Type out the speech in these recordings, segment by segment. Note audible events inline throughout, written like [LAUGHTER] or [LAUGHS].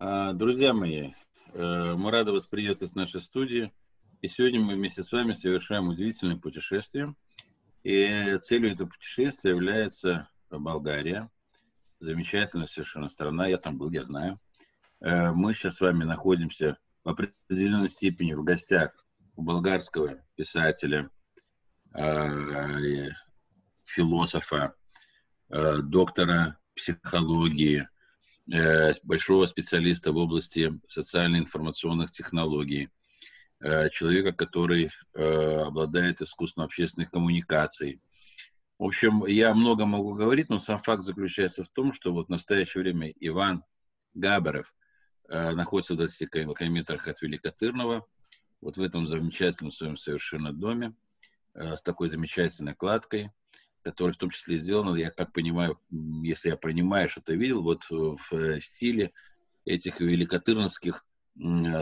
А, друзья мои, э, мы рады вас приветствовать в нашей студии. И сегодня мы вместе с вами совершаем удивительное путешествие. И целью этого путешествия является Болгария. Замечательная совершенно страна. Я там был, я знаю. Э, мы сейчас с вами находимся в определенной степени в гостях у болгарского писателя, э, философа, доктора психологии, большого специалиста в области социально-информационных технологий, э, человека, который э, обладает искусством общественных коммуникаций. В общем, я много могу говорить, но сам факт заключается в том, что вот в настоящее время Иван Габаров находится в 20 километрах от Великотырного, вот в этом замечательном своем совершенно доме, с такой замечательной кладкой – который в том числе сделан, я как понимаю, если я понимаю, что ты видел, вот в э, стиле этих великотырновских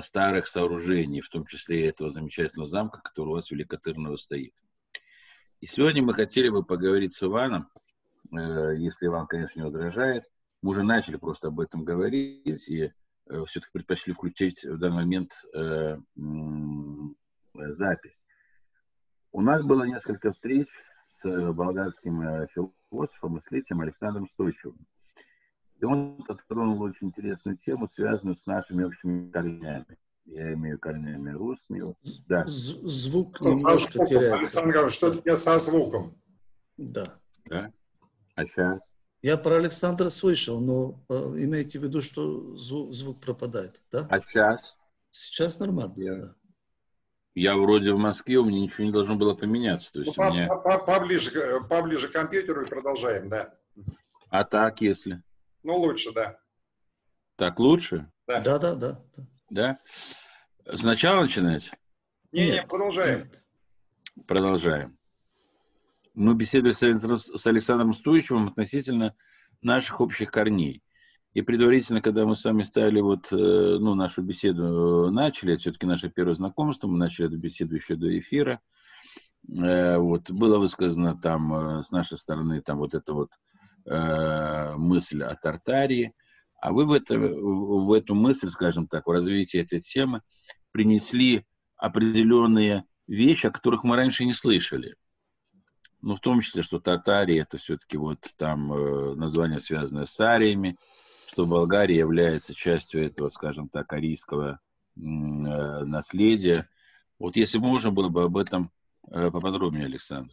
старых сооружений, в том числе этого замечательного замка, который у вас в Великотырново стоит. И сегодня мы хотели бы поговорить с Иваном, э, если Иван, конечно, не возражает. Мы уже начали просто об этом говорить и э, все-таки предпочли включить в данный момент запись. У нас было несколько встреч с болгарским э, философом, мыслителем Александром Стойчевым. И он затронул очень интересную тему, связанную с нашими общими корнями. Я имею корнями русскими. Да. Звук что немножко звуком, теряется. Александр Гаврилович, что у со звуком? Да. Да? А сейчас? Я про Александра слышал, но э, имейте в виду, что звук, звук пропадает, да? А сейчас? Сейчас нормально, Я... да я вроде в Москве, у меня ничего не должно было поменяться. То есть ну, меня... поближе, поближе к компьютеру и продолжаем, да. А так, если? Ну, лучше, да. Так лучше? Да, да, да. Да? да? Сначала начинать? Не, не, продолжаем. Продолжаем. Мы беседовали с Александром Стуичевым относительно наших общих корней. И предварительно, когда мы с вами стали вот, э, ну, нашу беседу э, начали, все-таки наше первое знакомство, мы начали эту беседу еще до эфира, э, вот, было высказано там с нашей стороны там вот эта вот мысль о Тартарии, а вы в, это, в эту мысль, скажем так, в развитии этой темы принесли определенные вещи, о которых мы раньше не слышали. Ну, в том числе, что Тартария это все-таки вот там название, связанное с ариями, что Болгария является частью этого, скажем так, арийского э, наследия. Вот если можно было бы об этом э, поподробнее, Александр.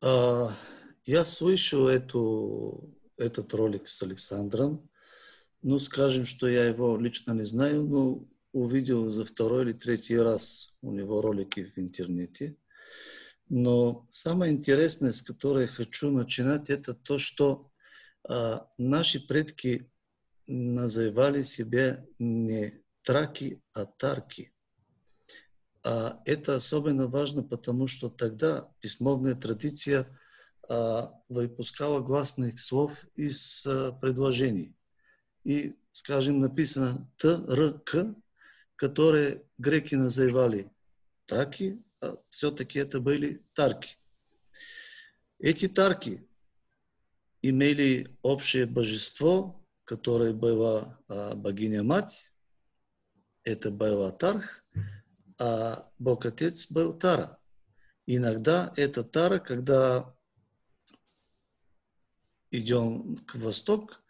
А, я слышал эту, этот ролик с Александром. Ну, скажем, что я его лично не знаю, но увидел за второй или третий раз у него ролики в интернете. Но самое интересное, с которой хочу начинать, это то, что а, наши предки называли себя не траки, а тарки. А это особенно важно, потому что тогда письмовная традиция а, выпускала гласных слов из а, предложений. И, скажем, написано Т, Р, К, которые греки называли траки, а все-таки это были тарки. Эти тарки имели общее божество, которое было а, богиня-мать, это был Тарх, а Бог-Отец был Тара. Иногда это Тара, когда идем к восток,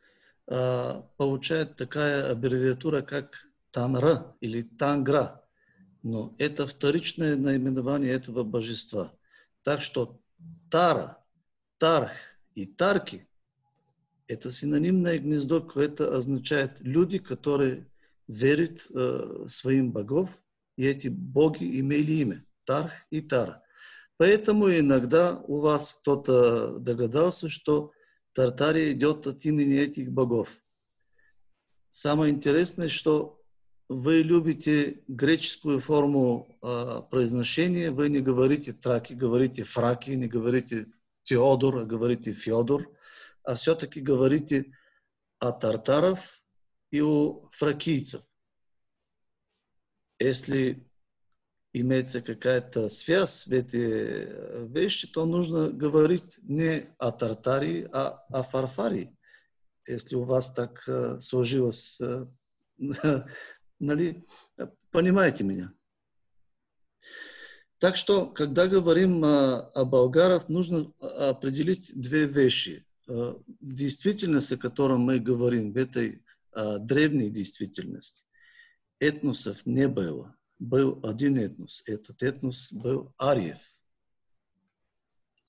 а, получает такая аббревиатура, как Танра или Тангра. Но это вторичное наименование этого божества. Так что Тара, Тарх и тарки – это синонимное гнездо, это означает люди, которые верят э, своим богов, и эти боги имели имя – Тарх и Тара. Поэтому иногда у вас кто-то догадался, что Тартария идет от имени этих богов. Самое интересное, что вы любите греческую форму э, произношения, вы не говорите траки, говорите фраки, не говорите Теодор, а говорите Федор, а все-таки говорите о тартаров и о фракийцев. Если имеется какая-то связь в эти вещи, то нужно говорить не о Тартарии, а о Фарфарии. если у вас так э, сложилось, э, [LAUGHS] нали, понимаете меня. Так что, когда говорим а, о болгарах, нужно определить две вещи. А, в действительности, о которой мы говорим, в этой а, древней действительности, этносов не было. Был один этнос. Этот этнос был ариев.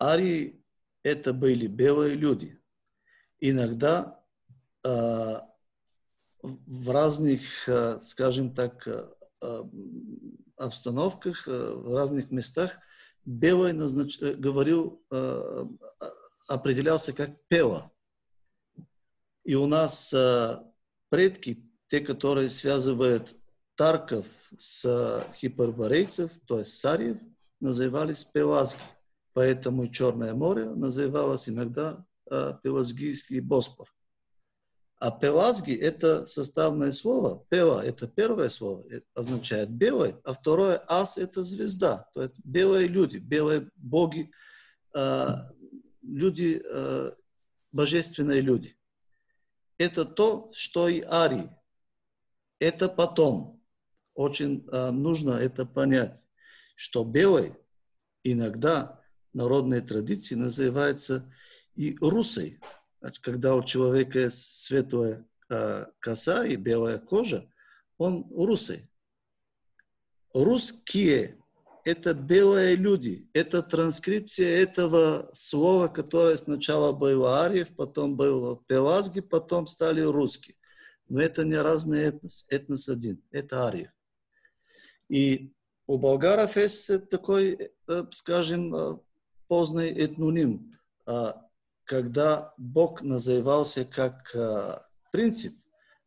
Арии – это были белые люди. Иногда а, в разных, а, скажем так, а, обстановках, э, в разных местах, белый назнач... Э, говорил, э, определялся как пела. И у нас предки, те, которые связывают Тарков с хиперборейцев, то есть Сарьев, назывались пелазги. Поэтому Черное море называлось иногда Пелагийский Боспор. А пелазги – это составное слово. Пела – это первое слово, это означает белый, а второе – ас – это звезда. То есть белые люди, белые боги, э, люди, э, божественные люди. Это то, что и Ари. Это потом. Очень э, нужно это понять, что белый иногда народные традиции называется и русой. Когда у человека светлая коса и белая кожа, он русый. Русские – это белые люди. Это транскрипция этого слова, которое сначала было ариев, потом было пелазги, потом стали русские. Но это не разный этнос. Этнос один. Это ариев. И у болгаров есть такой, э, скажем, э, поздний этноним когда Бог назывался как э, принцип,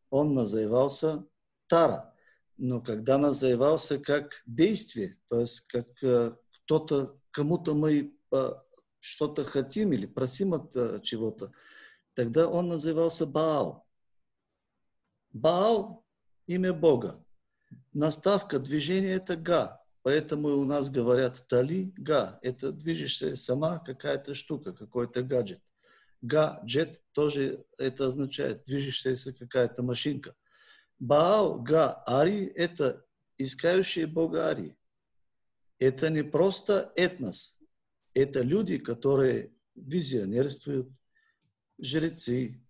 он назывался Тара. Но когда назывался как действие, то есть как э, кто-то, кому-то мы э, что-то хотим или просим от чего-то, тогда он назывался Баал. Баал – имя Бога. Наставка движения – это Га. Поэтому у нас говорят Тали, Га. Это движешься сама какая-то штука, какой-то гаджет. Га-джет тоже это означает движущаяся какая-то машинка. Баал, Га, Ари – это искающие Бога Ари. Это не просто этнос. Это люди, которые визионерствуют, жрецы,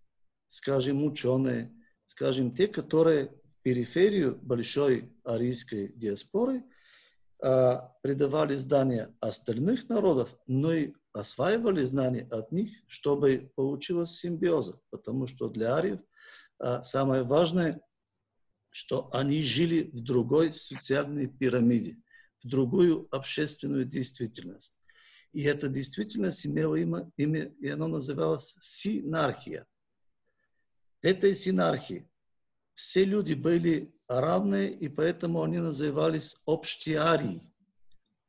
скажем, ученые, скажем, те, которые в периферию большой арийской диаспоры а, придавали здания остальных народов, но и осваивали знания от них, чтобы получилась симбиоза. Потому что для ариев а, самое важное, что они жили в другой социальной пирамиде, в другую общественную действительность. И эта действительность имела имя, имя и оно называлось синархия. Этой синархии все люди были равные, и поэтому они назывались общие арии.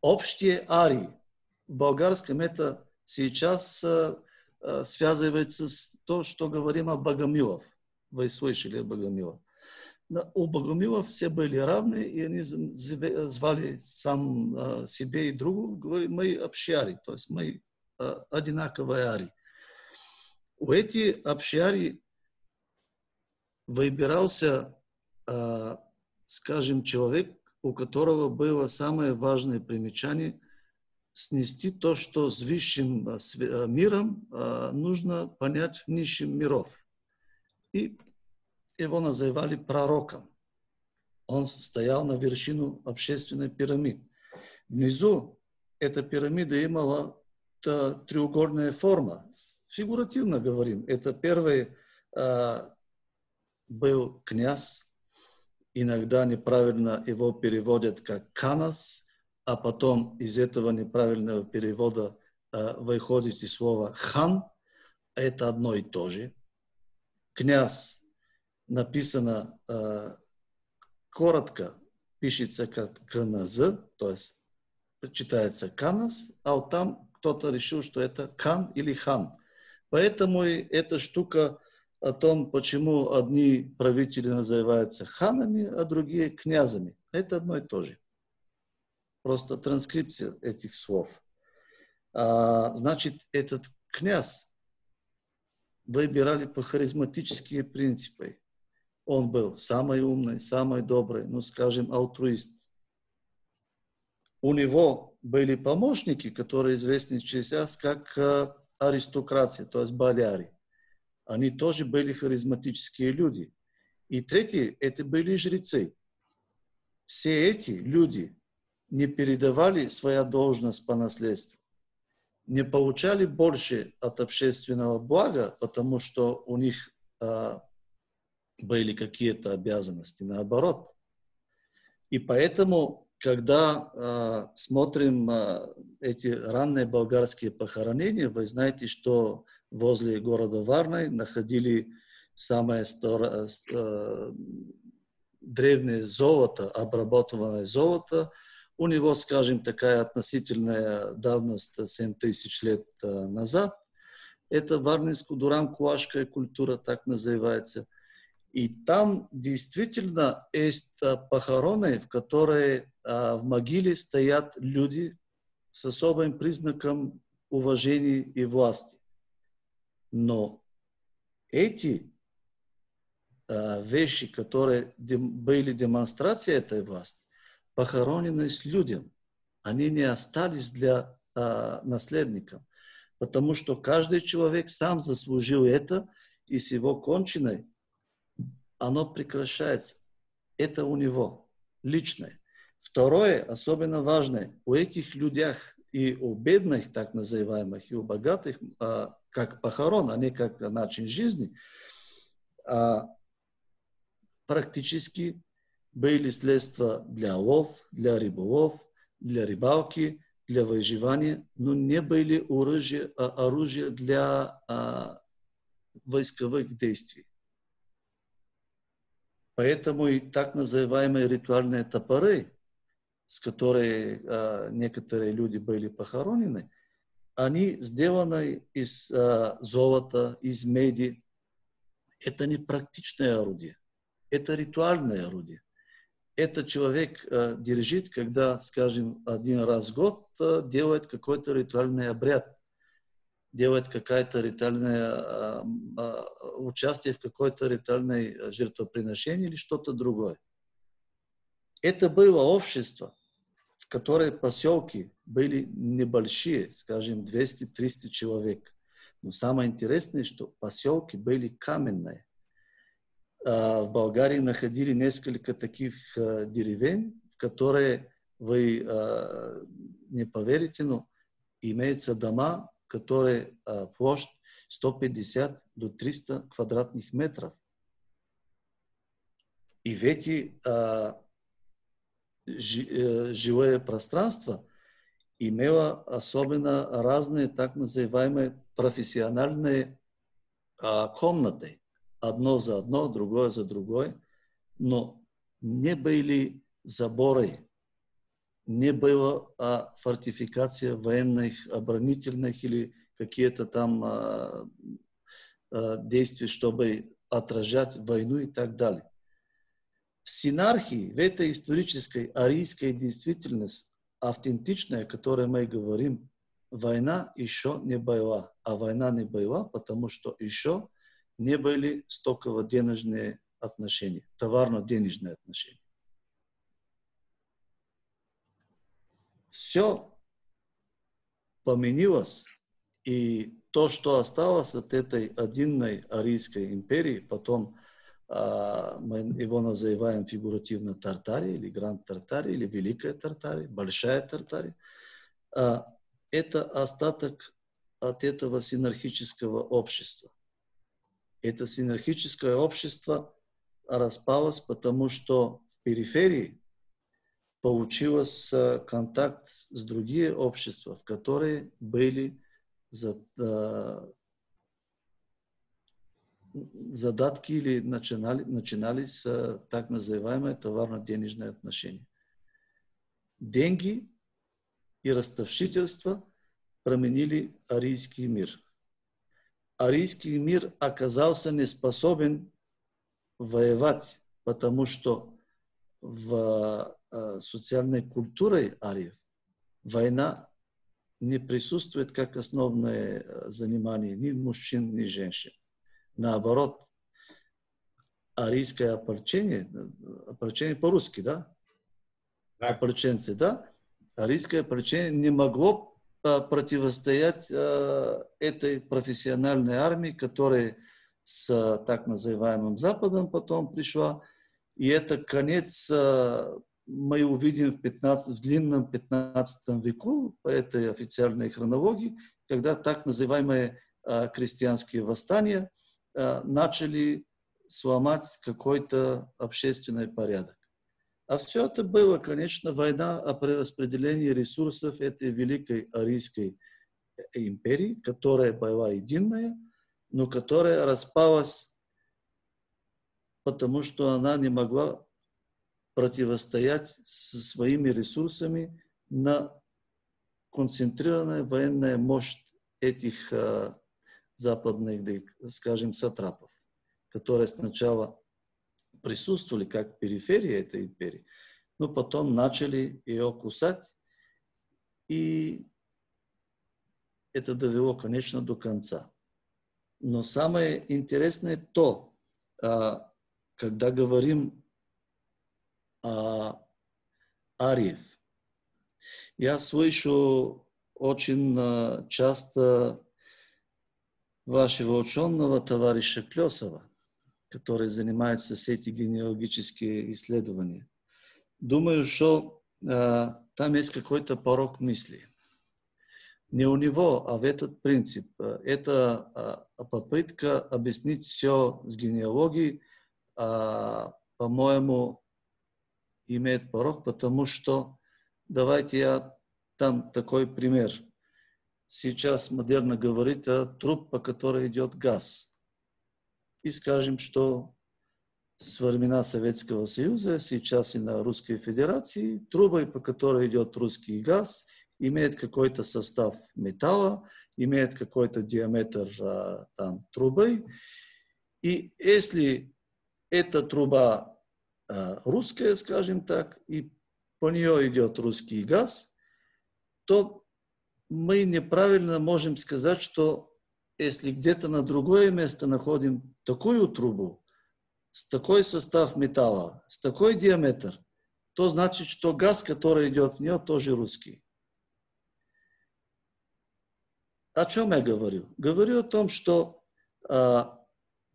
Общие арии – болгарском это сейчас э, э, связывается с то, что говорим о Богомилов. Вы слышали о Богомилов. У Богомилов все были равны, и они звали сам э, себе и другу, говорили, мы общари, то есть мы одинаковые ари. У этих общари выбирался, скажем, человек, у которого было самое важное примечание снести то, что с высшим а, а, миром а, нужно понять в низшим миров. И его называли пророком. Он стоял на вершину общественной пирамиды. Внизу эта пирамида имела треугольная форма. Фигуративно говорим. Это первый был князь. Иногда неправильно его переводят как канас а потом из этого неправильного перевода э, выходит и слово хан, это одно и то же. Князь написано э, коротко, пишется как КНЗ, то есть читается канас, а вот там кто-то решил, что это кан или хан. Поэтому эта штука о том, почему одни правители называются ханами, а другие князами. Это одно и то же просто транскрипция этих слов. А, значит, этот князь выбирали по харизматические принципы. Он был самый умный, самый добрый, ну, скажем, алтруист. У него были помощники, которые известны сейчас как э, аристокрация, то есть боляри. Они тоже были харизматические люди. И третьи, это были жрецы. Все эти люди не передавали свою должность по наследству, не получали больше от общественного блага, потому что у них а, были какие-то обязанности, наоборот. И поэтому, когда а, смотрим а, эти ранние болгарские похоронения, вы знаете, что возле города Варной находили самое стор... а, древнее золото, обработанное золото. У него, скажем, такая относительная давность 7 тысяч лет назад. Это варнинско-дурам-куашкая культура, так называется. И там действительно есть похороны, в которые в могиле стоят люди с особым признаком уважения и власти. Но эти вещи, которые были демонстрацией этой власти, похоронены с людям. Они не остались для наследников, потому что каждый человек сам заслужил это, и с его кончиной оно прекращается. Это у него личное. Второе, особенно важное, у этих людях и у бедных, так называемых, и у богатых, а, как похорон, а не как начин жизни, а, практически были средства для лов, для рыболов, для рыбалки, для выживания, но не были оружие, а, оружие для а, войсковых действий. Поэтому и так называемые ритуальные топоры, с которыми а, некоторые люди были похоронены, они сделаны из а, золота, из меди. Это не практичное орудие, это ритуальное орудие. Это человек а, держит, когда, скажем, один раз в год а, делает какой-то ритуальный обряд делает какое-то ритуальное а, а, участие в какой-то ритуальной жертвоприношении или что-то другое. Это было общество, в которое поселки были небольшие, скажем, 200-300 человек. Но самое интересное, что поселки были каменные. В Болгарии находили несколько таких деревень, которые вы не поверите, но имеются дома, которые площадь 150 до 300 квадратных метров. И в эти э, жилое пространство имело особенно разные так называемые профессиональные комнаты. Одно за одно, другое за другое. Но не были заборы не было а, фортификация военных, оборонительных или какие-то там а, а, действия, чтобы отражать войну и так далее. В синархии, в этой исторической арийской действительности, автентичная, о которой мы говорим, война еще не была. А война не была, потому что еще не были стоково-денежные отношения, товарно-денежные отношения. все поменялось, и то, что осталось от этой одинной Арийской империи, потом а, мы его называем фигуративно Тартария или Гранд Тартария или Великая Тартария, Большая Тартария, а, это остаток от этого синархического общества. Это синархическое общество распалось, потому что в периферии получилось контакт с другими обществами, в которые были задатки или начинали, начинались так называемые товарно-денежные отношения. Деньги и ростовщительство променили арийский мир. Арийский мир оказался неспособен воевать, потому что в Э, социальной культурой ариев война не присутствует как основное э, занимание ни мужчин, ни женщин. Наоборот, арийское опорчение, опорчение по-русски, да? Да. Опорченцы, да? Арийское опорчение не могло противостоять а, этой профессиональной армии, которая с а, так называемым Западом потом пришла. И это конец а, мы увидим в, 15, в длинном 15 веку по этой официальной хронологии, когда так называемые крестьянские восстания начали сломать какой-то общественный порядок. А все это было, конечно, война о перераспределении ресурсов этой великой арийской империи, которая была единая, но которая распалась, потому что она не могла противостоять со своими ресурсами на концентрированная военная мощь этих а, западных, скажем, сатрапов, которые сначала присутствовали как периферия этой империи, но потом начали ее кусать, и это довело, конечно, до конца. Но самое интересное то, а, когда говорим о Ариев. Я слышу очень а, часто вашего ученого товарища Клесова, который занимается с эти генеалогические исследования. Думаю, что э, там есть какой-то порог мысли. Не у него, а в этот принцип. Это э, попытка объяснить все с генеалогией, э, по-моему, имеет порог, потому что, давайте я там такой пример. Сейчас модерно говорит о труб, по которой идет газ и скажем, что с времена Советского Союза, сейчас и на Русской Федерации, трубой, по которой идет русский газ, имеет какой-то состав металла, имеет какой-то диаметр а, там, трубы. И если эта труба а, русская, скажем так, и по нее идет русский газ, то мы неправильно можем сказать, что если где-то на другое место находим такую трубу, с такой состав металла, с такой диаметр, то значит, что газ, который идет в нее, тоже русский. О чем я говорю? Говорю о том, что э,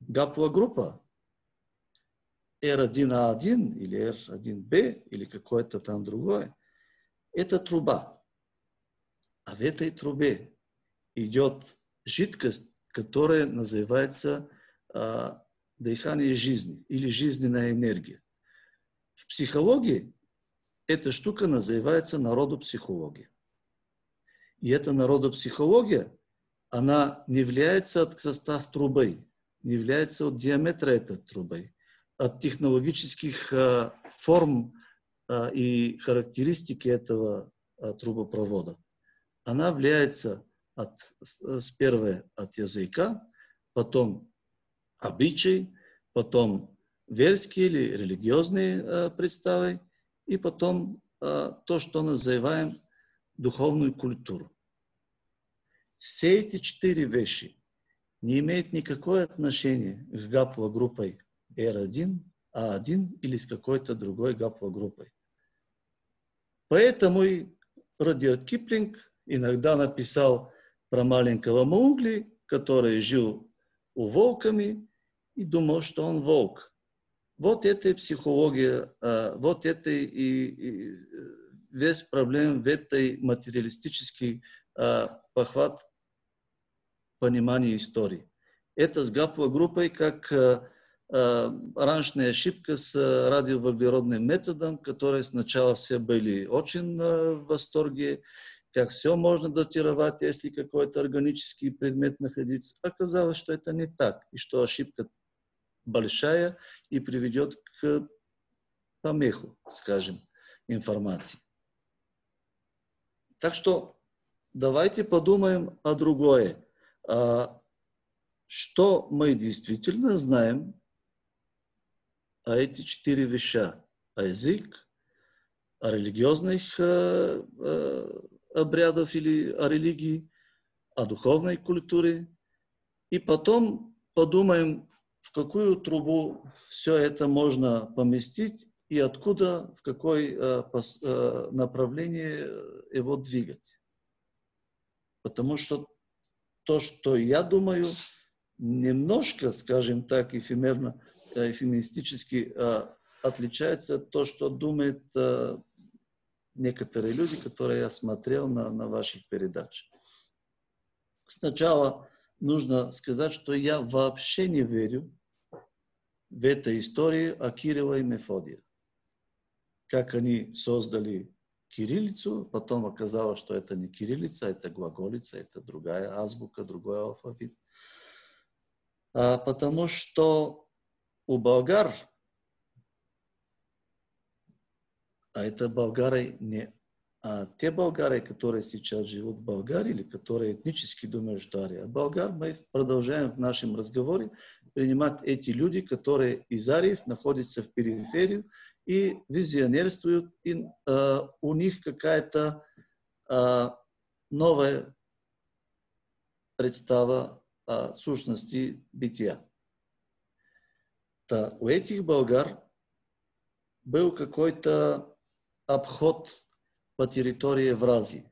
гаплогруппа R1A1 или R1B или какое-то там другое, это труба. А в этой трубе идет жидкость, которая называется а, дыхание жизни или жизненная энергия. В психологии эта штука называется народопсихология. И эта народопсихология, она не является от состав трубы, не является от диаметра этой трубы, от технологических а, форм а, и характеристики этого а, трубопровода. Она является от, с первой от языка, потом обычай, потом верские или религиозные э, представы, и потом э, то, что называем духовную культуру. Все эти четыре вещи не имеют никакого отношения к гаплогруппой R1, А1 или с какой-то другой гаплогруппой. Поэтому и Радиот Киплинг иногда написал про маленького Маугли, который жил у волками и думал, что он волк. Вот это и психология, а, вот это и, и весь проблем в этой материалистический а, похват понимания истории. Это с гаплогруппой как а, раньшная ошибка с радиовуглеродным методом, которые сначала все были очень в восторге, как все можно датировать, если какой-то органический предмет находится. Оказалось, что это не так, и что ошибка большая и приведет к помеху, скажем, информации. Так что давайте подумаем о другое. А, что мы действительно знаем о эти четыре веща? О язык, о религиозных э, э, обрядов или религии, о духовной культуре. И потом подумаем, в какую трубу все это можно поместить и откуда, в какое э, э, направление его двигать. Потому что то, что я думаю, немножко, скажем так, эфемерно, э, эфемистически отличается от того, что думают некоторые люди, которые я смотрел на, на ваших передачах. Сначала нужно сказать, что я вообще не верю в этой истории о Кирилла и Мефодия. Как они создали кириллицу, потом оказалось, что это не кириллица, это глаголица, это другая азбука, другой алфавит. А, потому что у болгар, а это болгары не а те болгары, которые сейчас живут в Болгарии или которые этнически думают, что Ария, болгар, мы продолжаем в нашем разговоре принимать эти люди, которые из Ариев находятся в периферии и визионерствуют, и э, у них какая-то э, новая представа о сущности бытия. Та, у этих болгар был какой-то обход по территории Евразии.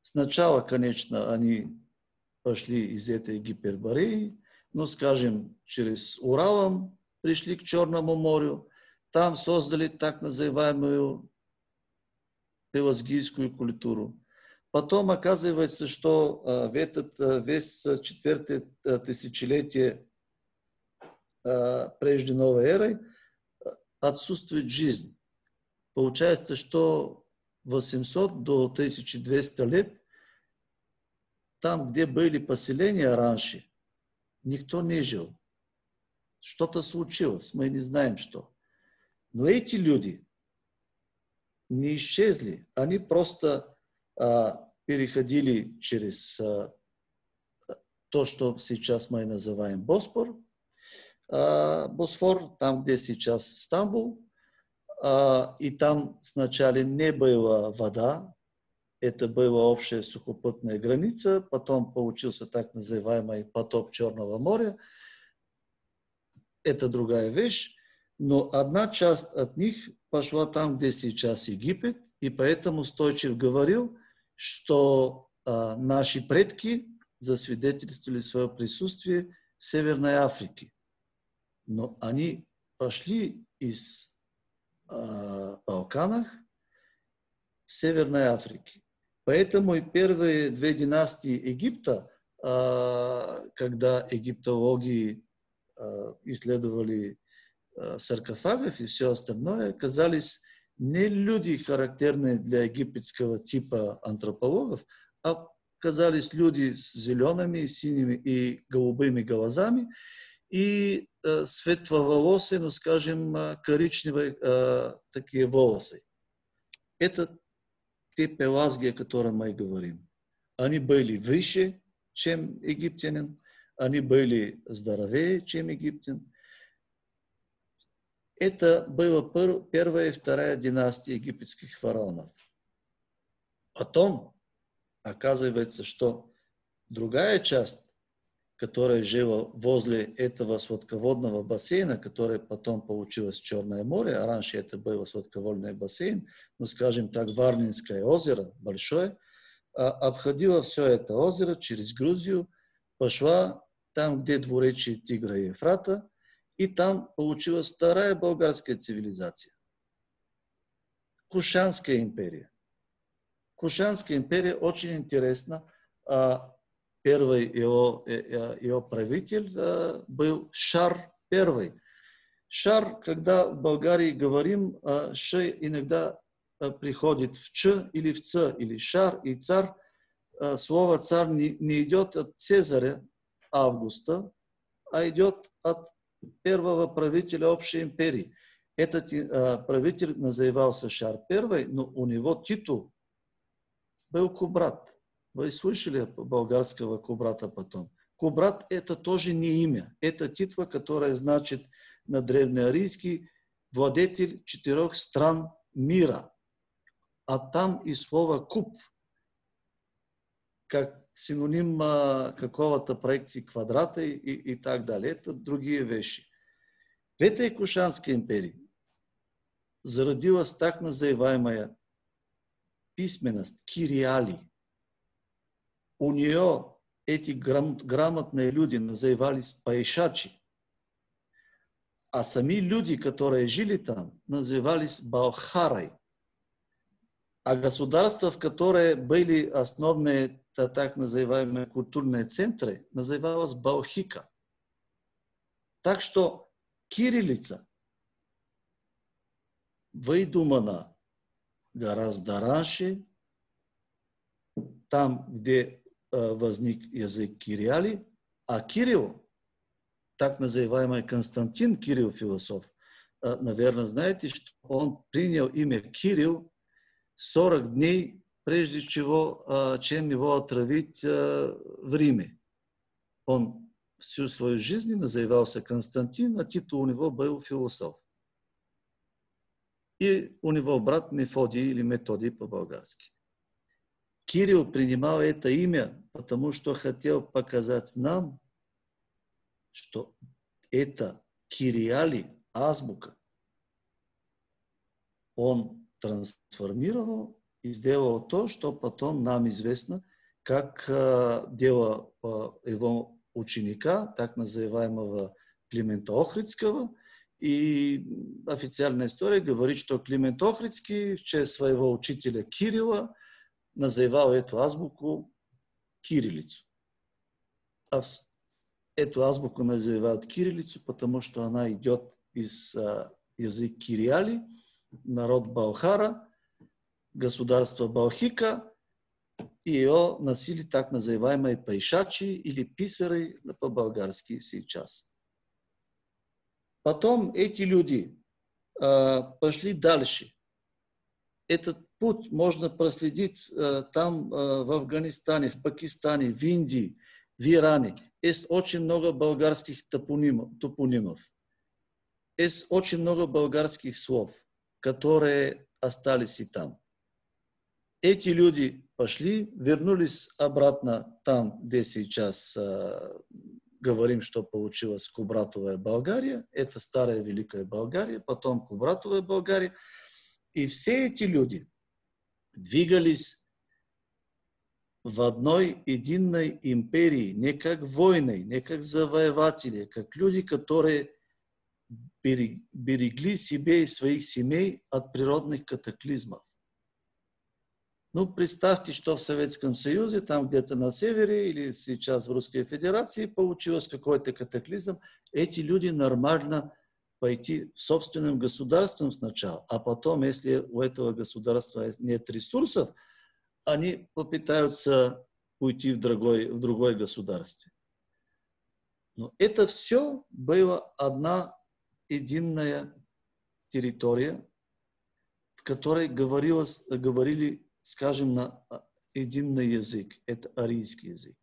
Сначала, конечно, они пошли из этой гипербореи, ну, скажем, через Уралом пришли к Черному морю, там создали так называемую пелазгийскую культуру. Потом оказывается, что в этот весь четвертое тысячелетие прежде новой эры отсутствует жизнь. Получается, что 800 до 1200 лет, там, где были поселения раньше, никто не жил. Что-то случилось, мы не знаем что. Но эти люди не исчезли, они просто а, переходили через а, то, что сейчас мы называем Боспор, а, Босфор, там, где сейчас Стамбул, и там сначала не было вода, это была общая сухопутная граница, потом получился так называемый потоп Черного моря. Это другая вещь, но одна часть от них пошла там, где сейчас Египет, и поэтому Стойчев говорил, что а, наши предки засвидетельствовали свое присутствие в Северной Африке. Но они пошли из Балканах, Северной Африки. Поэтому первые две династии Египта, когда египтологи исследовали саркофагов и все остальное, казались не люди, характерные для египетского типа антропологов, а казались люди с зелеными, синими и голубыми глазами, и э, светловолосые, ну, скажем, э, коричневые э, такие волосы. Это те пелазги, о которых мы говорим. Они были выше, чем египтянин, они были здоровее, чем египтян. Это была первая и вторая династия египетских фараонов. Потом оказывается, что другая часть которая жила возле этого сладководного бассейна, который потом получилось Черное море, а раньше это был сладководный бассейн, ну, скажем так, Варнинское озеро, большое, а, обходила все это озеро через Грузию, пошла там, где двуречие Тигра и Ефрата, и там получилась вторая болгарская цивилизация. Кушанская империя. Кушанская империя очень интересна. Первый его, э, э, его правитель э, был Шар первый. Шар, когда в Болгарии говорим, Ш иногда приходит в Ч или в Ц, или Шар и царь. Слово царь не, не идет от Цезаря Августа, а идет от первого правителя общей империи. Этот правитель назывался Шар первый, но у него титул был Кубрат. Вы слышали болгарского кубрата потом? Кубрат – это тоже не имя. Это титла, которая значит на древнеарийский владетель четырех стран мира. А там и слово «куб», как синоним какого-то проекции квадрата и, и, так далее. Это другие вещи. В этой Кушанской империи зародилась так называемая письменность, кириали. У нее эти грам, грамотные люди назывались пайшачи. А сами люди, которые жили там, назывались Баохарой. А государства, в которые были основные так называемые культурные центры, называлось Баохика. Так что кириллица выдумана гораздо раньше, там, где возник язык Кириали, а Кирилл, так называемый Константин Кирилл философ, наверное, знаете, что он принял имя Кирилл 40 дней, прежде чего, чем его отравить в Риме. Он всю свою жизнь назывался Константин, а титул у него был философ. И у него брат Мефодий или Методий по-болгарски. Кирилл принимал это имя, потому что хотел показать нам, что это Кириали, азбука. Он трансформировал и сделал то, что потом нам известно, как э, дело э, его ученика, так называемого Климента Охридского – и официальная история говорит, что Климент Охридский в честь своего учителя Кирилла называл эту азбуку кириллицу. А эту азбуку называют кириллицу, потому что она идет из а, языка кириали, народ Баухара, государство Баухика, и ее носили так называемые пайшачи или писары по-болгарски сейчас. Потом эти люди э, пошли дальше. Этот путь можно проследить э, там, э, в Афганистане, в Пакистане, в Индии, в Иране. Есть очень много болгарских топонимов. Есть очень много болгарских слов, которые остались и там. Эти люди пошли, вернулись обратно там, где сейчас говорим, что получилась Кубратовая Болгария. Это старая Великая Болгария, потом Кубратовая Болгария. И все эти люди двигались в одной единой империи, не как войны, не как завоеватели, как люди, которые берегли себе и своих семей от природных катаклизмов. Ну, представьте, что в Советском Союзе, там где-то на севере или сейчас в Русской Федерации получилось какой-то катаклизм. Эти люди нормально пойти собственным государством сначала, а потом, если у этого государства нет ресурсов, они попытаются уйти в другой, в другое государство. Но это все было одна единая территория, в которой говорилось, говорили скажем, на а, единый язык. Это арийский язык.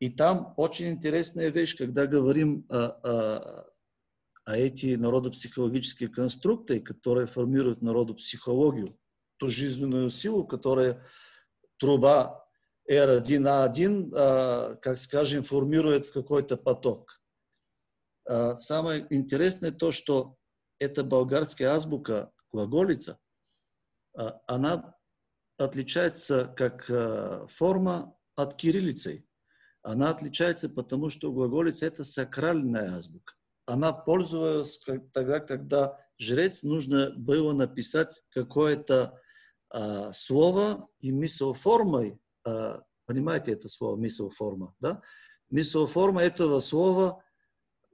И там очень интересная вещь, когда говорим о, о, о эти народопсихологические конструкты, которые формируют народопсихологию, ту жизненную силу, которая труба R1A1, а, как скажем, формирует в какой-то поток. А, самое интересное то, что эта болгарская азбука, глаголица, она отличается как форма от кириллицы. Она отличается потому, что глаголица – это сакральная азбука. Она пользовалась тогда, когда жрец нужно было написать какое-то а, слово и мисоформой, а, понимаете это слово мисоформа, да? Мисоформа этого слова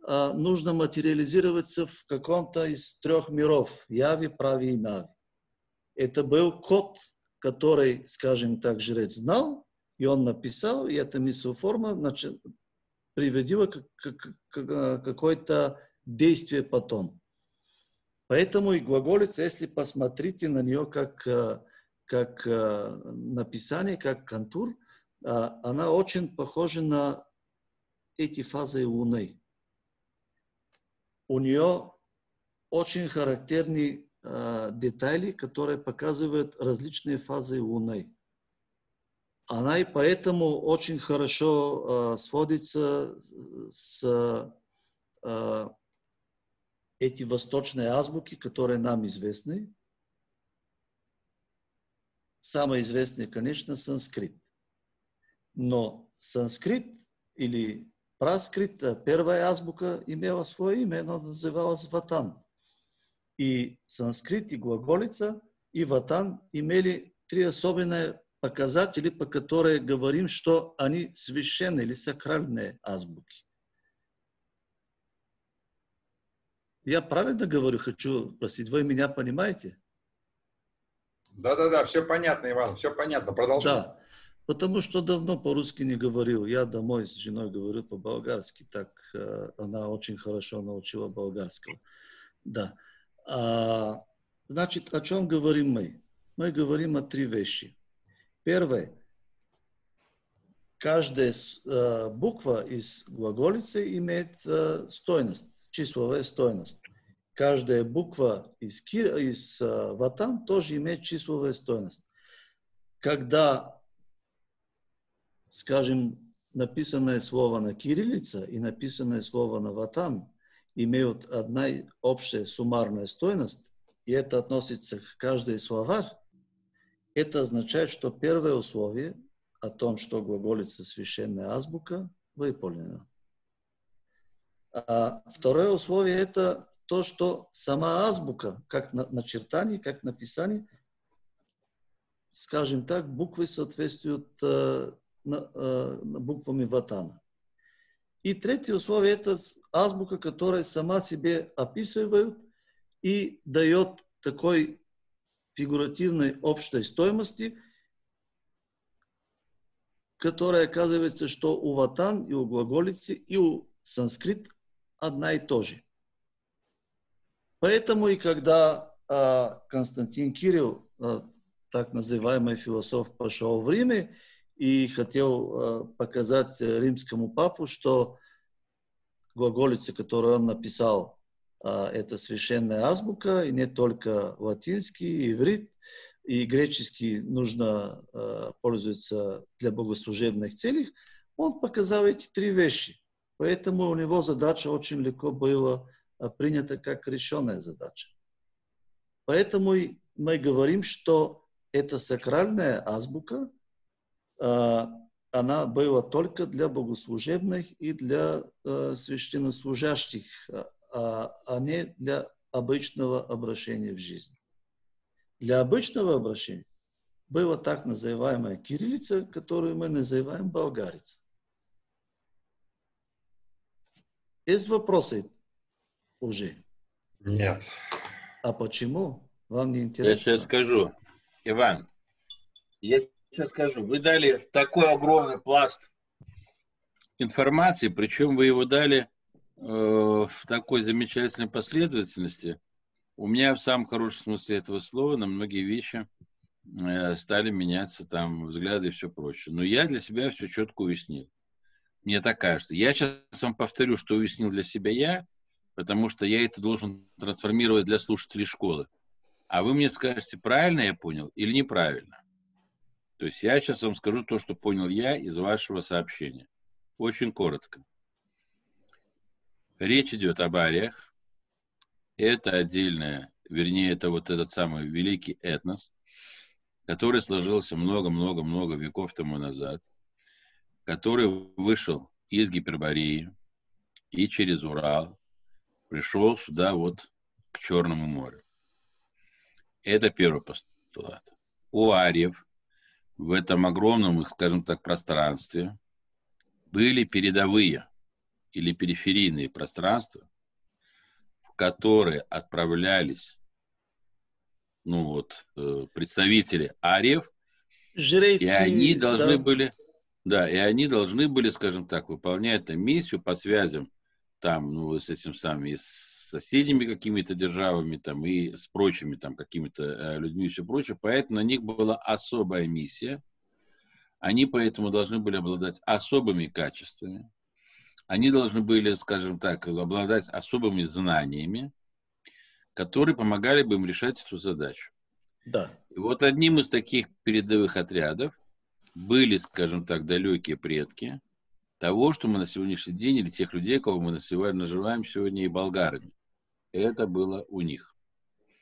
а, нужно материализироваться в каком-то из трех миров – яви, прави и нави. Это был код который, скажем так, жрец знал, и он написал, и эта мисоформа значит, приводила к, к, к, какое-то действие потом. Поэтому и глаголица, если посмотрите на нее как, как написание, как контур, она очень похожа на эти фазы Луны. У нее очень характерный детали, которые показывают различные фазы Луны. Она и поэтому очень хорошо э, сводится с э, эти восточные азбуки, которые нам известны. Самый известный, конечно, санскрит. Но санскрит или праскрит, первая азбука имела свое имя, она называлась Ватан. И санскрит, и глаголица, и Ватан имели три особенные показатели, по которым говорим, что они священные или сакральные азбуки. Я правильно говорю, хочу спросить, вы меня понимаете? Да-да-да, все понятно, Иван, все понятно, продолжай. Да, потому что давно по-русски не говорил. Я домой с женой говорю по-болгарски, так э, она очень хорошо научила болгарского. Да. А, значит, о чем говорим мы? Мы говорим о три вещи. Первое. Каждая э, буква из глаголицы имеет э, стоимость, числовая стоимость. Каждая буква из, кир, из э, ватан тоже имеет числовая стоимость. Когда, скажем, написанное слово на кириллице и написанное слово на ватан имеют одна общая суммарная стоимость, и это относится к каждой словарь, это означает, что первое условие о том, что глаголица священная азбука, выполнено. А второе условие – это то, что сама азбука, как начертание, как написание, скажем так, буквы соответствуют э, э, буквами ватана. И третье условие – это азбука, которая сама себе описывает и дает такой фигуративной общей стоимости, которая оказывается, что у ватан и у глаголицы, и у санскрит одна и то же. Поэтому и когда а, Константин Кирилл, а, так называемый философ, пошел в Риме и хотел а, показать римскому папу, что глаголица, которую он написал, это священная азбука, и не только латинский, иврит, и греческий нужно а, пользоваться для богослужебных целей, он показал эти три вещи. Поэтому у него задача очень легко была а, принята как решенная задача. Поэтому мы говорим, что эта сакральная азбука, она была только для богослужебных и для священнослужащих а, а не для обычного обращения в жизнь. Для обычного обращения была так называемая кириллица, которую мы называем болгарица. Есть вопросы уже? Нет. А почему? Вам не интересно? Я сейчас скажу. Иван, я сейчас скажу. Вы дали такой огромный пласт информации, причем вы его дали в такой замечательной последовательности, у меня в самом хорошем смысле этого слова на многие вещи э, стали меняться там взгляды и все прочее. Но я для себя все четко уяснил. Мне так кажется. Я сейчас вам повторю, что уяснил для себя я, потому что я это должен трансформировать для слушателей школы. А вы мне скажете, правильно я понял или неправильно. То есть я сейчас вам скажу то, что понял я из вашего сообщения. Очень коротко. Речь идет об ариях. Это отдельное, вернее, это вот этот самый великий этнос, который сложился много-много-много веков тому назад, который вышел из Гипербореи и через Урал пришел сюда вот к Черному морю. Это первый постулат. У ариев в этом огромном, скажем так, пространстве были передовые или периферийные пространства, в которые отправлялись ну вот, э, представители ариев, Жрецы, и они должны да. были, да, и они должны были, скажем так, выполнять там миссию по связям там, ну, с этим самым, и с соседними какими-то державами, там, и с прочими там какими-то э, людьми и все прочее. Поэтому на них была особая миссия. Они поэтому должны были обладать особыми качествами они должны были, скажем так, обладать особыми знаниями, которые помогали бы им решать эту задачу. Да. И вот одним из таких передовых отрядов были, скажем так, далекие предки того, что мы на сегодняшний день, или тех людей, кого мы называем сегодня и болгарами. Это было у них.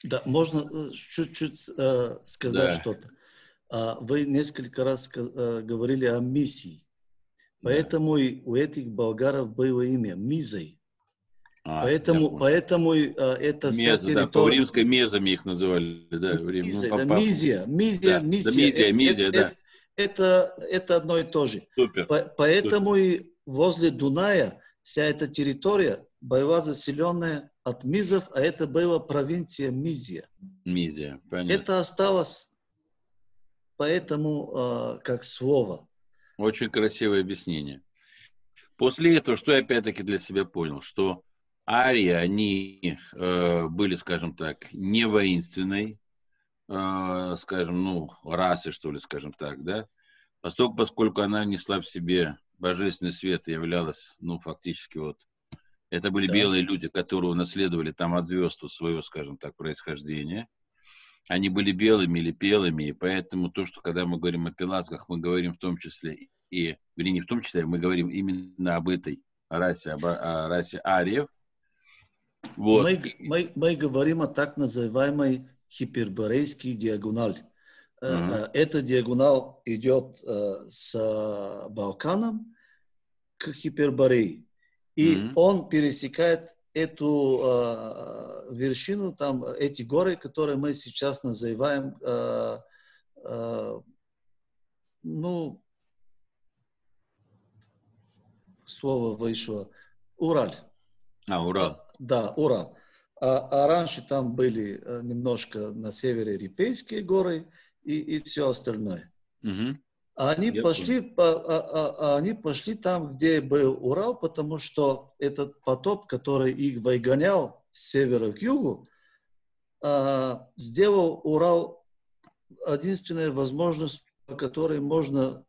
Да, можно э, чуть-чуть э, сказать да. что-то. А, вы несколько раз э, говорили о миссии. Поэтому да. и у этих болгаров было имя Мизой. А, поэтому, поэтому э, это Меза, территория... да, по римской мезами их называли, да, Рим. Мизия, ну, да, Мизия, Мизия, да, Мизия. Да, Мизия, это, Мизия, это, да. Это, это одно и то же. Супер. По, поэтому Супер. и возле Дуная вся эта территория была заселенная от Мизов, а это была провинция Мизия. Мизия, понятно. Это осталось поэтому э, как слово. Очень красивое объяснение. После этого, что я опять-таки для себя понял, что арии, они э, были, скажем так, не воинственной, э, скажем, ну, расы, что ли, скажем так, да, поскольку, поскольку она несла в себе божественный свет и являлась, ну, фактически вот, это были да. белые люди, которые унаследовали там от звезд свое, скажем так, происхождение. Они были белыми или белыми, и поэтому то, что когда мы говорим о пилатках, мы говорим в том числе и, или не в том числе, мы говорим именно об этой расе, об, о расе ариев. Вот. Мы, мы, мы говорим о так называемой гиперборейской диагонали. Uh-huh. Эта диагональ идет с Балканом к Хиперборее. И uh-huh. он пересекает эту э, вершину, там, эти горы, которые мы сейчас называем, э, э, ну, слово вышло, Ураль. А, Урал. А, да, Урал. А, а раньше там были немножко на севере Рипейские горы и, и все остальное. Угу. Они пошли, по, а, а, а, они пошли там, где был Урал, потому что этот потоп, который их выгонял с севера к югу, а, сделал Урал единственная возможность, по которой можно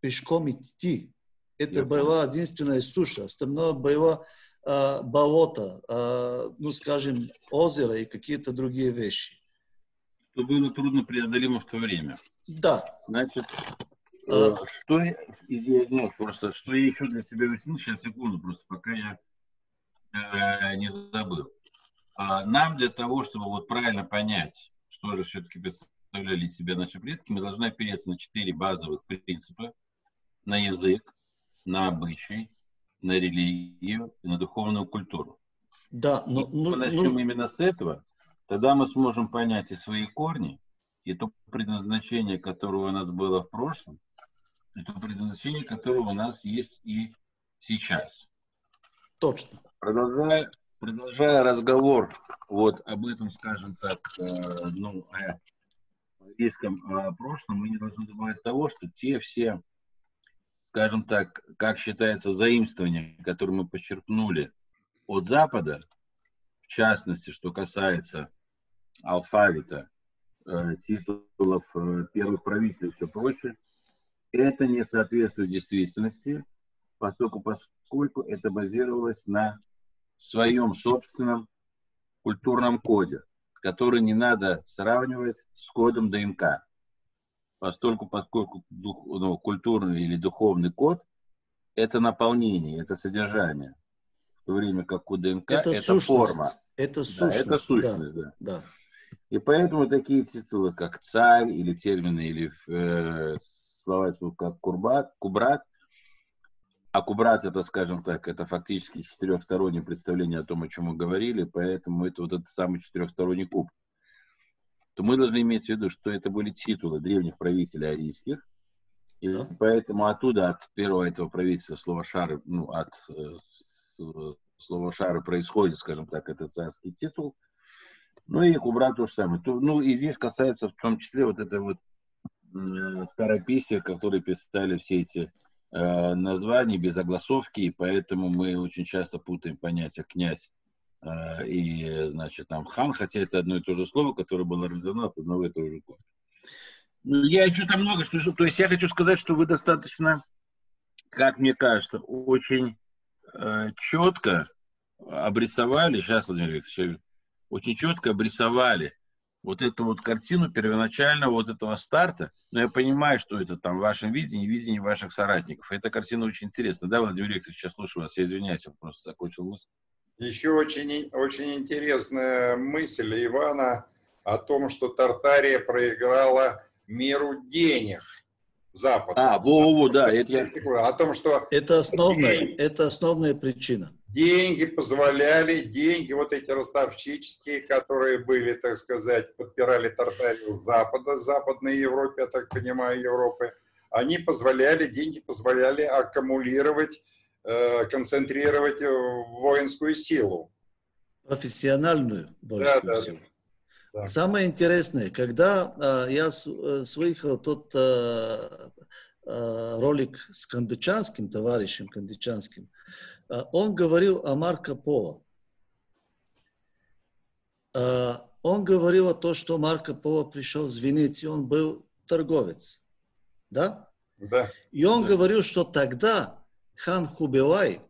пешком идти. Это Я была единственная суша. Остальное было а, болото, а, ну, скажем, озеро и какие-то другие вещи. Что было трудно преодолимо в то время. Да. Значит, Э, что, извиняюсь, просто, что я еще для себя выяснил, сейчас секунду, просто пока я э, не забыл. А нам для того, чтобы вот правильно понять, что же все-таки представляли из себя наши предки, мы должны опереться на четыре базовых принципа. На язык, на обычай, на религию и на духовную культуру. Да, но... Если мы начнем ну... именно с этого, тогда мы сможем понять и свои корни, и то предназначение, которое у нас было в прошлом, и то предназначение, которое у нас есть и сейчас. Точно. Продолжая, продолжая разговор вот об этом, скажем так, э, ну, о еврейском о прошлом, мы не должны забывать того, что те все, скажем так, как считается, заимствования, которые мы подчеркнули от Запада, в частности, что касается алфавита, Э, титулов э, первых правителей и все прочее, это не соответствует действительности, поскольку, поскольку это базировалось на своем собственном культурном коде, который не надо сравнивать с кодом ДНК. Поскольку, поскольку дух, ну, культурный или духовный код – это наполнение, это содержание. В то время как у ДНК это, это форма. Это сущность. Да, это сущность, да. да. И поэтому такие титулы, как царь, или термины, или э, слова, как курбат, кубрат, а кубрат, это, скажем так, это фактически четырехстороннее представление о том, о чем мы говорили, поэтому это вот этот самый четырехсторонний куб. То мы должны иметь в виду, что это были титулы древних правителей арийских, и да. поэтому оттуда, от первого этого правительства, слова шары, ну, от э, слова шары происходит, скажем так, это царский титул – ну и Кубра то же самое. Ну и здесь касается в том числе вот это вот э, которые писали все эти э, названия без огласовки, и поэтому мы очень часто путаем понятие князь э, и, значит, там хан, хотя это одно и то же слово, которое было рождено от одного и того же корня. Ну, я что-то много что то есть я хочу сказать, что вы достаточно, как мне кажется, очень э, четко обрисовали, сейчас, Владимир Викторович, очень четко обрисовали вот эту вот картину первоначального вот этого старта, но я понимаю, что это там в вашем видении, видении ваших соратников. Эта картина очень интересна. Да, Владимир Викторович, сейчас слушаю вас, я извиняюсь, я просто закончил мысль. Еще очень, очень интересная мысль Ивана о том, что Тартария проиграла меру денег Западу. А, во-во, да. Это... О том, что... Это основная, это основная причина. Деньги позволяли, деньги вот эти ростовщические, которые были, так сказать, подпирали Тартарию Запада, Западной Европе, я так понимаю, Европы, они позволяли, деньги позволяли аккумулировать Э, концентрировать воинскую силу. Профессиональную воинскую да, силу. Да. Самое интересное, когда а, я э, слышал тот а, а, ролик с Кандычанским, товарищем Кандычанским, а, он говорил о Марко Поло. А, он говорил о том, что Марко Поло пришел из Венеции, он был торговец. Да? Да. И он да. говорил, что тогда хан Хубилай,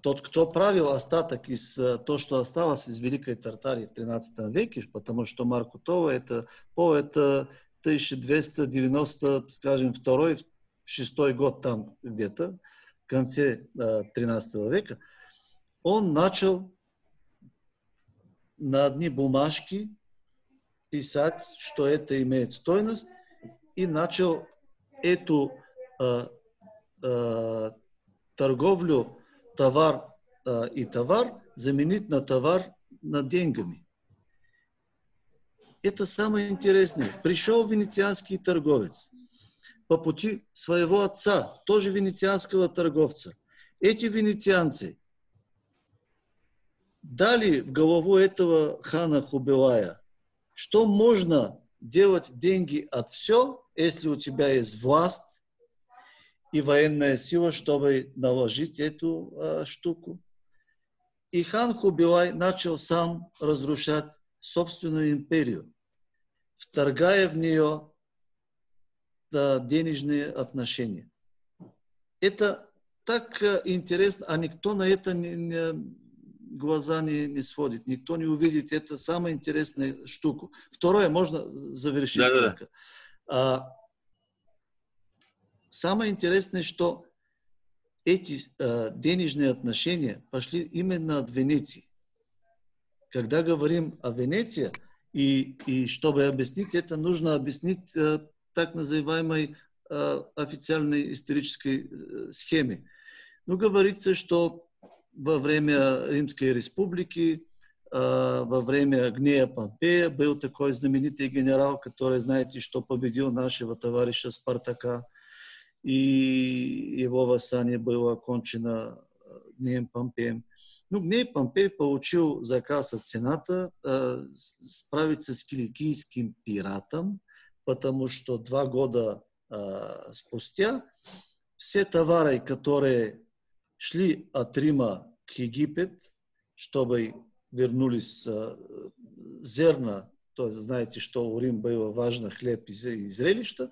тот, кто правил остаток из э, то, что осталось из Великой Тартарии в 13 веке, потому что Маркутова это, по это 1290, скажем, второй, шестой год там где-то, конце э, 13 века, он начал на одни бумажки писать, что это имеет стоимость, и начал эту э, э, торговлю товар э, и товар заменить на товар на деньгами. Это самое интересное. Пришел венецианский торговец по пути своего отца, тоже венецианского торговца. Эти венецианцы дали в голову этого хана Хубилая, что можно делать деньги от все, если у тебя есть власть, и военная сила, чтобы наложить эту э, штуку. И хан Хубилай начал сам разрушать собственную империю, вторгая в нее денежные отношения. Это так э, интересно, а никто на это не, не, глаза не, не сводит, никто не увидит. Это самая интересная штука. Второе, можно завершить да, только. Да. Самое интересное, что эти э, денежные отношения пошли именно от Венеции. Когда говорим о Венеции, и, и чтобы объяснить это, нужно объяснить э, так называемой э, официальной исторической э, схеме. Ну, говорится, что во время Римской Республики, э, во время гнея Помпея был такой знаменитый генерал, который, знаете, что победил нашего товарища Спартака – и его восстание было окончено э, Помпеем. Ну, гнев Помпей получил заказ от Сената э, справиться с киликийским пиратом, потому что два года э, спустя все товары, которые шли от Рима к Египет, чтобы вернулись э, зерна, то есть знаете, что у Рима было важно хлеб и зрелище,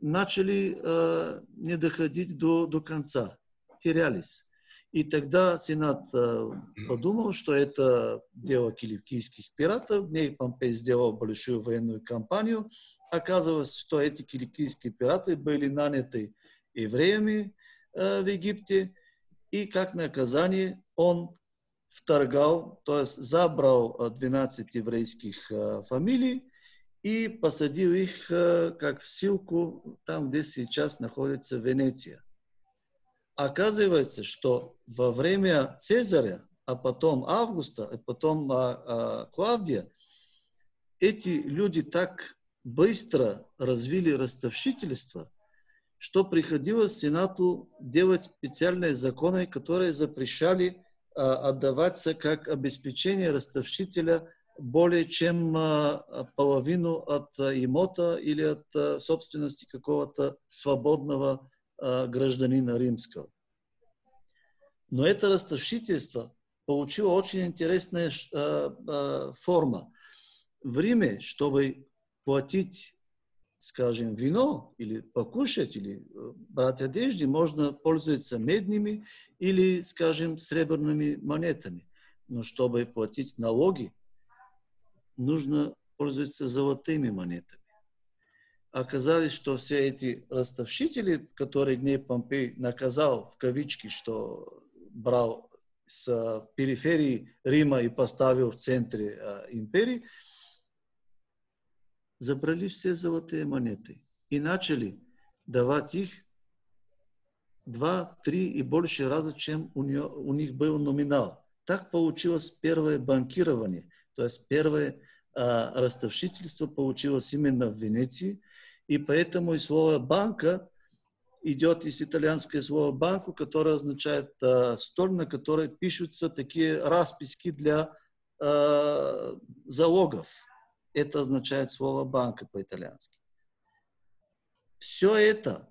начали э, не доходить до, до конца, терялись. И тогда Сенат э, подумал, что это дело киликийских пиратов. Ней Помпей сделал большую военную кампанию. Оказывалось, что эти киликийские пираты были наняты евреями э, в Египте. И как наказание он вторгал, то есть забрал 12 еврейских э, фамилий и посадил их как в ссылку там, где сейчас находится Венеция. Оказывается, что во время Цезаря, а потом Августа, а потом а, а, Клавдия, эти люди так быстро развили ростовщительство, что приходилось Сенату делать специальные законы, которые запрещали а, отдаваться как обеспечение ростовщителя более чем половину от имота или от собственности какого-то свободного гражданина римского. Но это расточительство получило очень интересная форма. В Риме, чтобы платить, скажем, вино или покушать, или брать одежды, можно пользоваться медными или, скажем, сребряными монетами. Но чтобы платить налоги, нужно пользуются золотыми монетами. Оказалось, что все эти ростовщители, которые Гней Помпей наказал в кавички, что брал с периферии Рима и поставил в центре э, империи, забрали все золотые монеты и начали давать их два, три и больше раза, чем у, нее, у них был номинал. Так получилось первое банкирование, то есть первое а, ростовщительство получилось именно в Венеции, и поэтому и слово «банка» идет из итальянского слова «банку», которое означает а, столь, на которой пишутся такие расписки для а, залогов. Это означает слово «банка» по-итальянски. Все это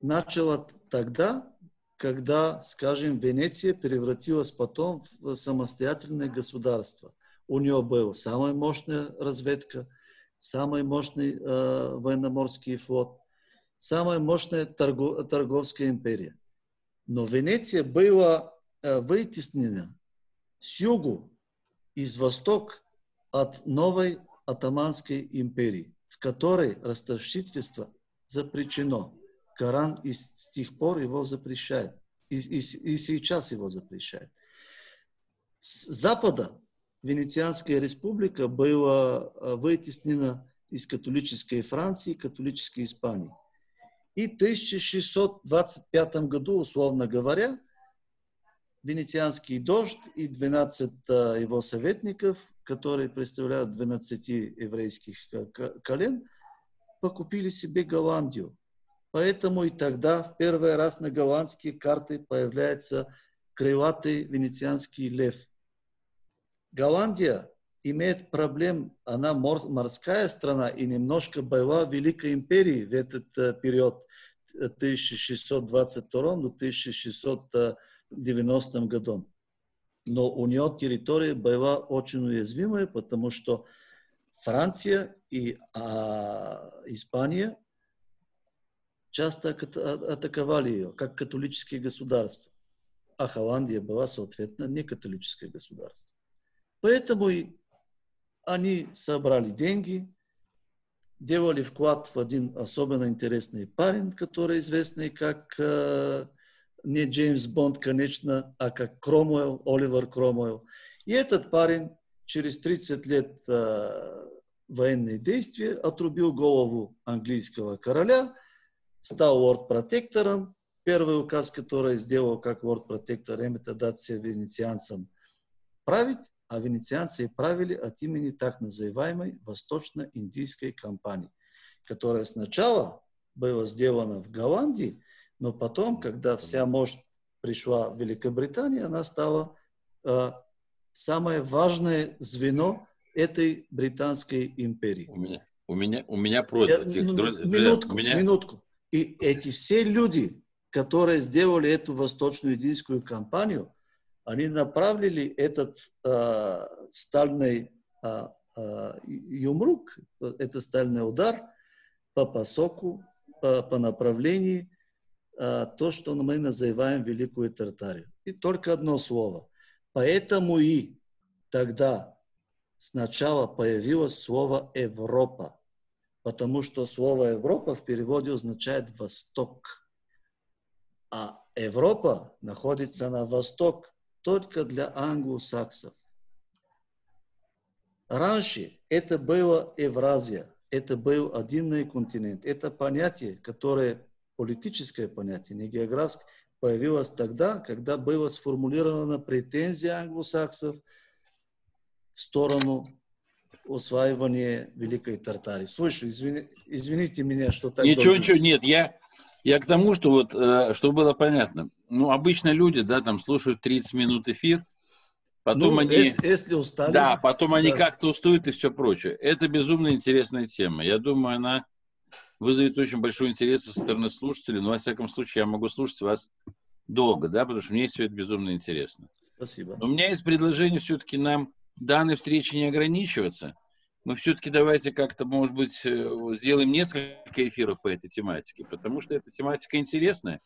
начало тогда, когда, скажем, Венеция превратилась потом в самостоятельное государство. У нее была самая мощная разведка, самый мощный э, военно-морский флот, самая мощная торгов, торговская империя. Но Венеция была э, вытеснена с югу и с восток от новой атаманской империи, в которой ростовщительство запрещено. Коран и с тех пор его запрещает. И, и, и сейчас его запрещает. С запада Венецианская республика была э, вытеснена из католической Франции, католической Испании. И в 1625 году, условно говоря, Венецианский дождь и 12 э, его советников, которые представляют 12 еврейских колен, покупили себе Голландию. Поэтому и тогда в первый раз на голландские карты появляется крылатый венецианский лев. Голландия имеет проблем, она морская страна и немножко была Великой империей в этот э, период 1622 до 1690 годом. Но у нее территория была очень уязвимая, потому что Франция и а, Испания часто атаковали ее, как католические государства. А Холландия была, соответственно, не католическое государство. Поэтому они собрали деньги, делали вклад в один особенно интересный парень, который известный как э, не Джеймс Бонд, конечно, а как Кромуэлл, Оливер Кромуэлл. И этот парень через 30 лет э, военные действия отрубил голову английского короля – стал лорд-протектором. Первый указ, который сделал как лорд-протектор, это дать все венецианцам править, а венецианцы правили от имени так называемой Восточно-Индийской компании, которая сначала была сделана в Голландии, но потом, когда вся мощь пришла в Великобританию, она стала э, самое важное звено этой британской империи. У меня, у меня, у меня просьба. Я, ну, минутку, меня... минутку. И эти все люди, которые сделали эту восточную индийскую кампанию, они направили этот э, стальный э, э, юмрук, это стальный удар по посоку, по, по направлению, э, то, что мы называем Великую Тартарию. И только одно слово. Поэтому и тогда сначала появилось слово Европа потому что слово Европа в переводе означает Восток. А Европа находится на восток только для англосаксов. Раньше это было Евразия, это был один континент. Это понятие, которое политическое понятие, не географское, появилось тогда, когда была сформулирована претензия англосаксов в сторону усваивание Великой Тартарии. Слушай, извини, извините меня, что так Ничего, долго... ничего, нет, я, я к тому, что вот, э, чтобы было понятно, ну, обычно люди, да, там слушают 30 минут эфир, потом ну, они... Если, если устали... Да, потом они да. как-то устают и все прочее. Это безумно интересная тема. Я думаю, она вызовет очень большой интерес со стороны слушателей, но, во всяком случае, я могу слушать вас долго, да, потому что мне все это безумно интересно. Спасибо. Но у меня есть предложение все-таки нам данной встречи не ограничиваться. Мы все-таки давайте как-то, может быть, э, сделаем несколько эфиров по этой тематике, потому что эта тематика интересная.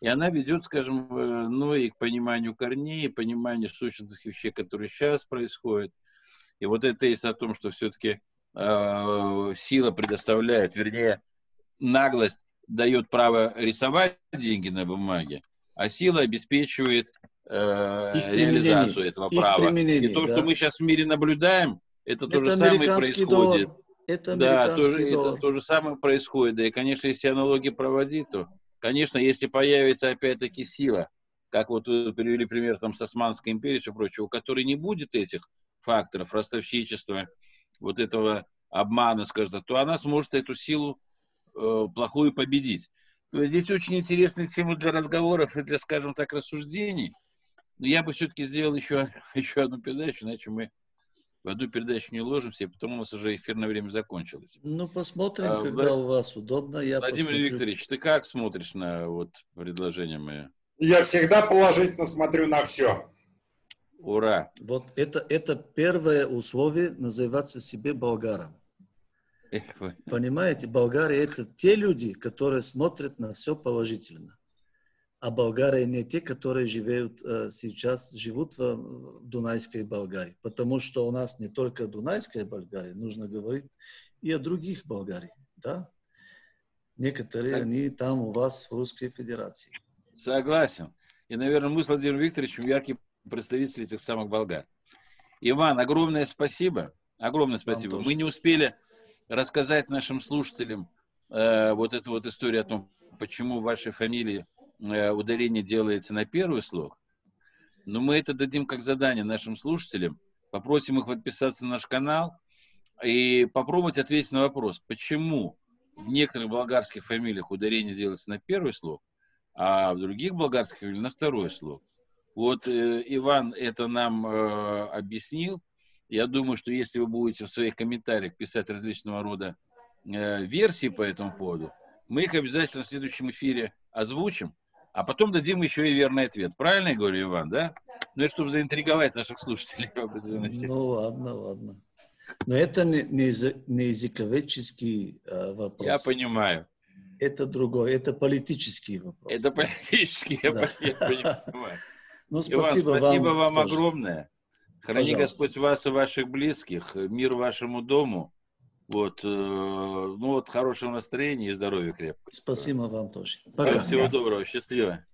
И она ведет, скажем, ну и к пониманию корней, и пониманию сущностных вещей, которые сейчас происходят. И вот это есть о том, что все-таки э, сила предоставляет, вернее, наглость дает право рисовать деньги на бумаге, а сила обеспечивает э, реализацию этого права. И то, да. что мы сейчас в мире наблюдаем, это, то Это же самое происходит. доллар. Это Да, то, же- доллар. это то же самое происходит. Да и, конечно, если аналогии проводить, то, конечно, если появится опять-таки сила, как вот вы привели пример там с Османской империей и все прочее, у которой не будет этих факторов ростовщичества, вот этого обмана, скажем так, то она сможет эту силу э, плохую победить. То есть здесь очень интересная тема для разговоров и для, скажем так, рассуждений. Но я бы все-таки сделал еще, [LAUGHS] еще одну передачу, иначе мы в одну передачу не уложимся, и потом у нас уже эфирное время закончилось. Ну, посмотрим, А, когда Влад- у вас удобно. Я Владимир посмотрю. Викторович, ты как смотришь на вот предложение мое? Я всегда положительно смотрю на все. Ура! Вот это, это первое условие называться себе болгаром. Понимаете, Болгария это те люди, которые смотрят на все положительно. А Болгария не те, которые живут э, сейчас, живут в, Дунайской Болгарии. Потому что у нас не только Дунайская Болгария, нужно говорить и о других Болгарии. Да? Некоторые, Так. они там у вас в Русской Федерации. Согласен. И, наверное, мы с Владимиром Викторовичем яркие представители этих самых болгар. Иван, огромное спасибо. Огромное спасибо. Мы не успели рассказать нашим слушателям э, вот эту вот историю о том, почему в вашей фамилии ударение делается на первый слог. Но мы это дадим как задание нашим слушателям. Попросим их подписаться на наш канал и попробовать ответить на вопрос, почему в некоторых болгарских фамилиях ударение делается на первый слог, а в других болгарских фамилиях на второй слог. Вот э, Иван это нам э, объяснил. Я думаю, что если вы будете в своих комментариях писать различного рода э, версии по этому поводу, мы их обязательно в следующем эфире озвучим, а потом дадим еще и верный ответ. Правильно я говорю, Иван, да? Ну, это чтобы заинтриговать наших слушателей определенности. Ну ладно, ладно. Но это не, не, не языковедческий э, вопрос. Я понимаю. Это другой, это политический вопрос. Это политически, я Да. я понимаю. [LAUGHS] Ну, Иван, спасибо, спасибо вам. вам, тоже. огромное. Храни Пожалуйста. Господь вас и ваших близких, мир вашему дому. Вот, э, ну вот хорошего настроения и здоровья крепкого. Спасибо вам тоже. Пока. Всего доброго, счастливо.